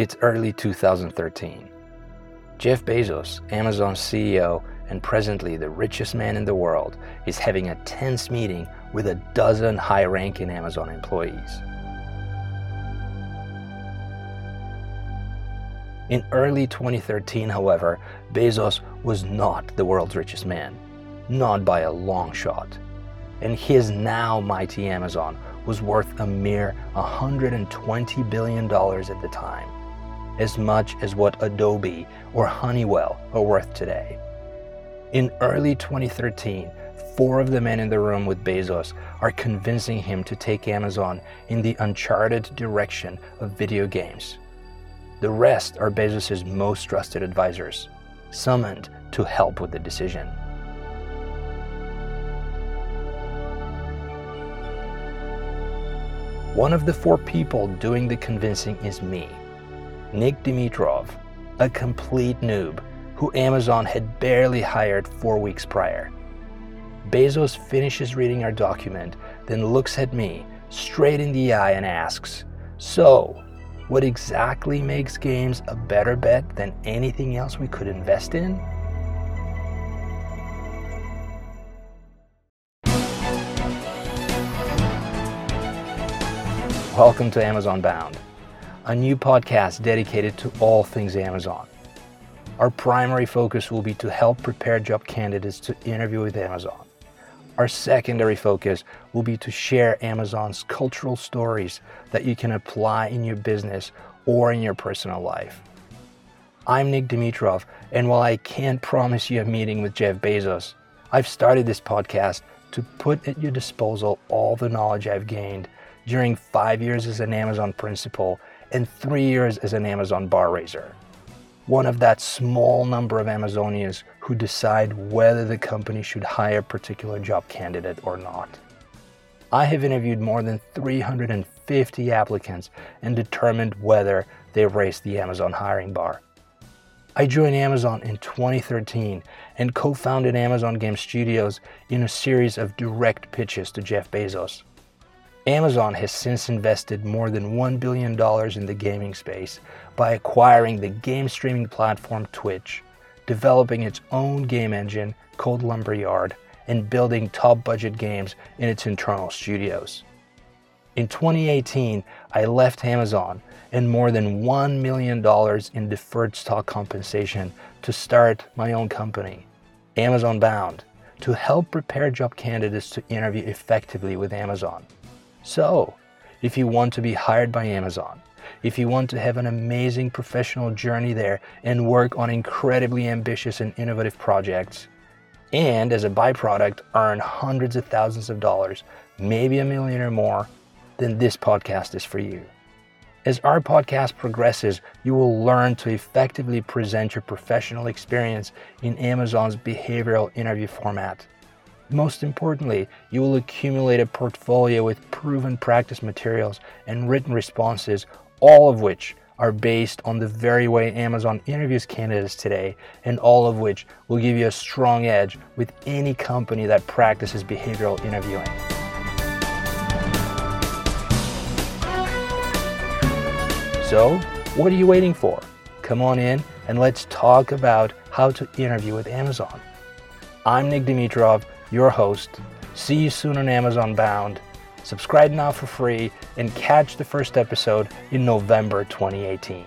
It's early 2013. Jeff Bezos, Amazon's CEO and presently the richest man in the world, is having a tense meeting with a dozen high ranking Amazon employees. In early 2013, however, Bezos was not the world's richest man, not by a long shot. And his now mighty Amazon was worth a mere $120 billion at the time as much as what Adobe or Honeywell are worth today. In early 2013, four of the men in the room with Bezos are convincing him to take Amazon in the uncharted direction of video games. The rest are Bezos' most trusted advisors, summoned to help with the decision. One of the four people doing the convincing is me. Nick Dimitrov, a complete noob who Amazon had barely hired four weeks prior. Bezos finishes reading our document, then looks at me straight in the eye and asks, So, what exactly makes games a better bet than anything else we could invest in? Welcome to Amazon Bound a new podcast dedicated to all things Amazon. Our primary focus will be to help prepare job candidates to interview with Amazon. Our secondary focus will be to share Amazon's cultural stories that you can apply in your business or in your personal life. I'm Nick Dimitrov, and while I can't promise you a meeting with Jeff Bezos, I've started this podcast to put at your disposal all the knowledge I've gained during five years as an Amazon principal and three years as an Amazon bar raiser. One of that small number of Amazonians who decide whether the company should hire a particular job candidate or not. I have interviewed more than 350 applicants and determined whether they raised the Amazon hiring bar. I joined Amazon in 2013 and co founded Amazon Game Studios in a series of direct pitches to Jeff Bezos. Amazon has since invested more than $1 billion in the gaming space by acquiring the game streaming platform Twitch, developing its own game engine called Lumberyard, and building top budget games in its internal studios. In 2018, I left Amazon and more than $1 million in deferred stock compensation to start my own company, Amazon Bound, to help prepare job candidates to interview effectively with Amazon. So, if you want to be hired by Amazon, if you want to have an amazing professional journey there and work on incredibly ambitious and innovative projects, and as a byproduct, earn hundreds of thousands of dollars, maybe a million or more, then this podcast is for you. As our podcast progresses, you will learn to effectively present your professional experience in Amazon's behavioral interview format. Most importantly, you will accumulate a portfolio with proven practice materials and written responses, all of which are based on the very way Amazon interviews candidates today, and all of which will give you a strong edge with any company that practices behavioral interviewing. So, what are you waiting for? Come on in and let's talk about how to interview with Amazon. I'm Nick Dimitrov your host. See you soon on Amazon Bound. Subscribe now for free and catch the first episode in November 2018.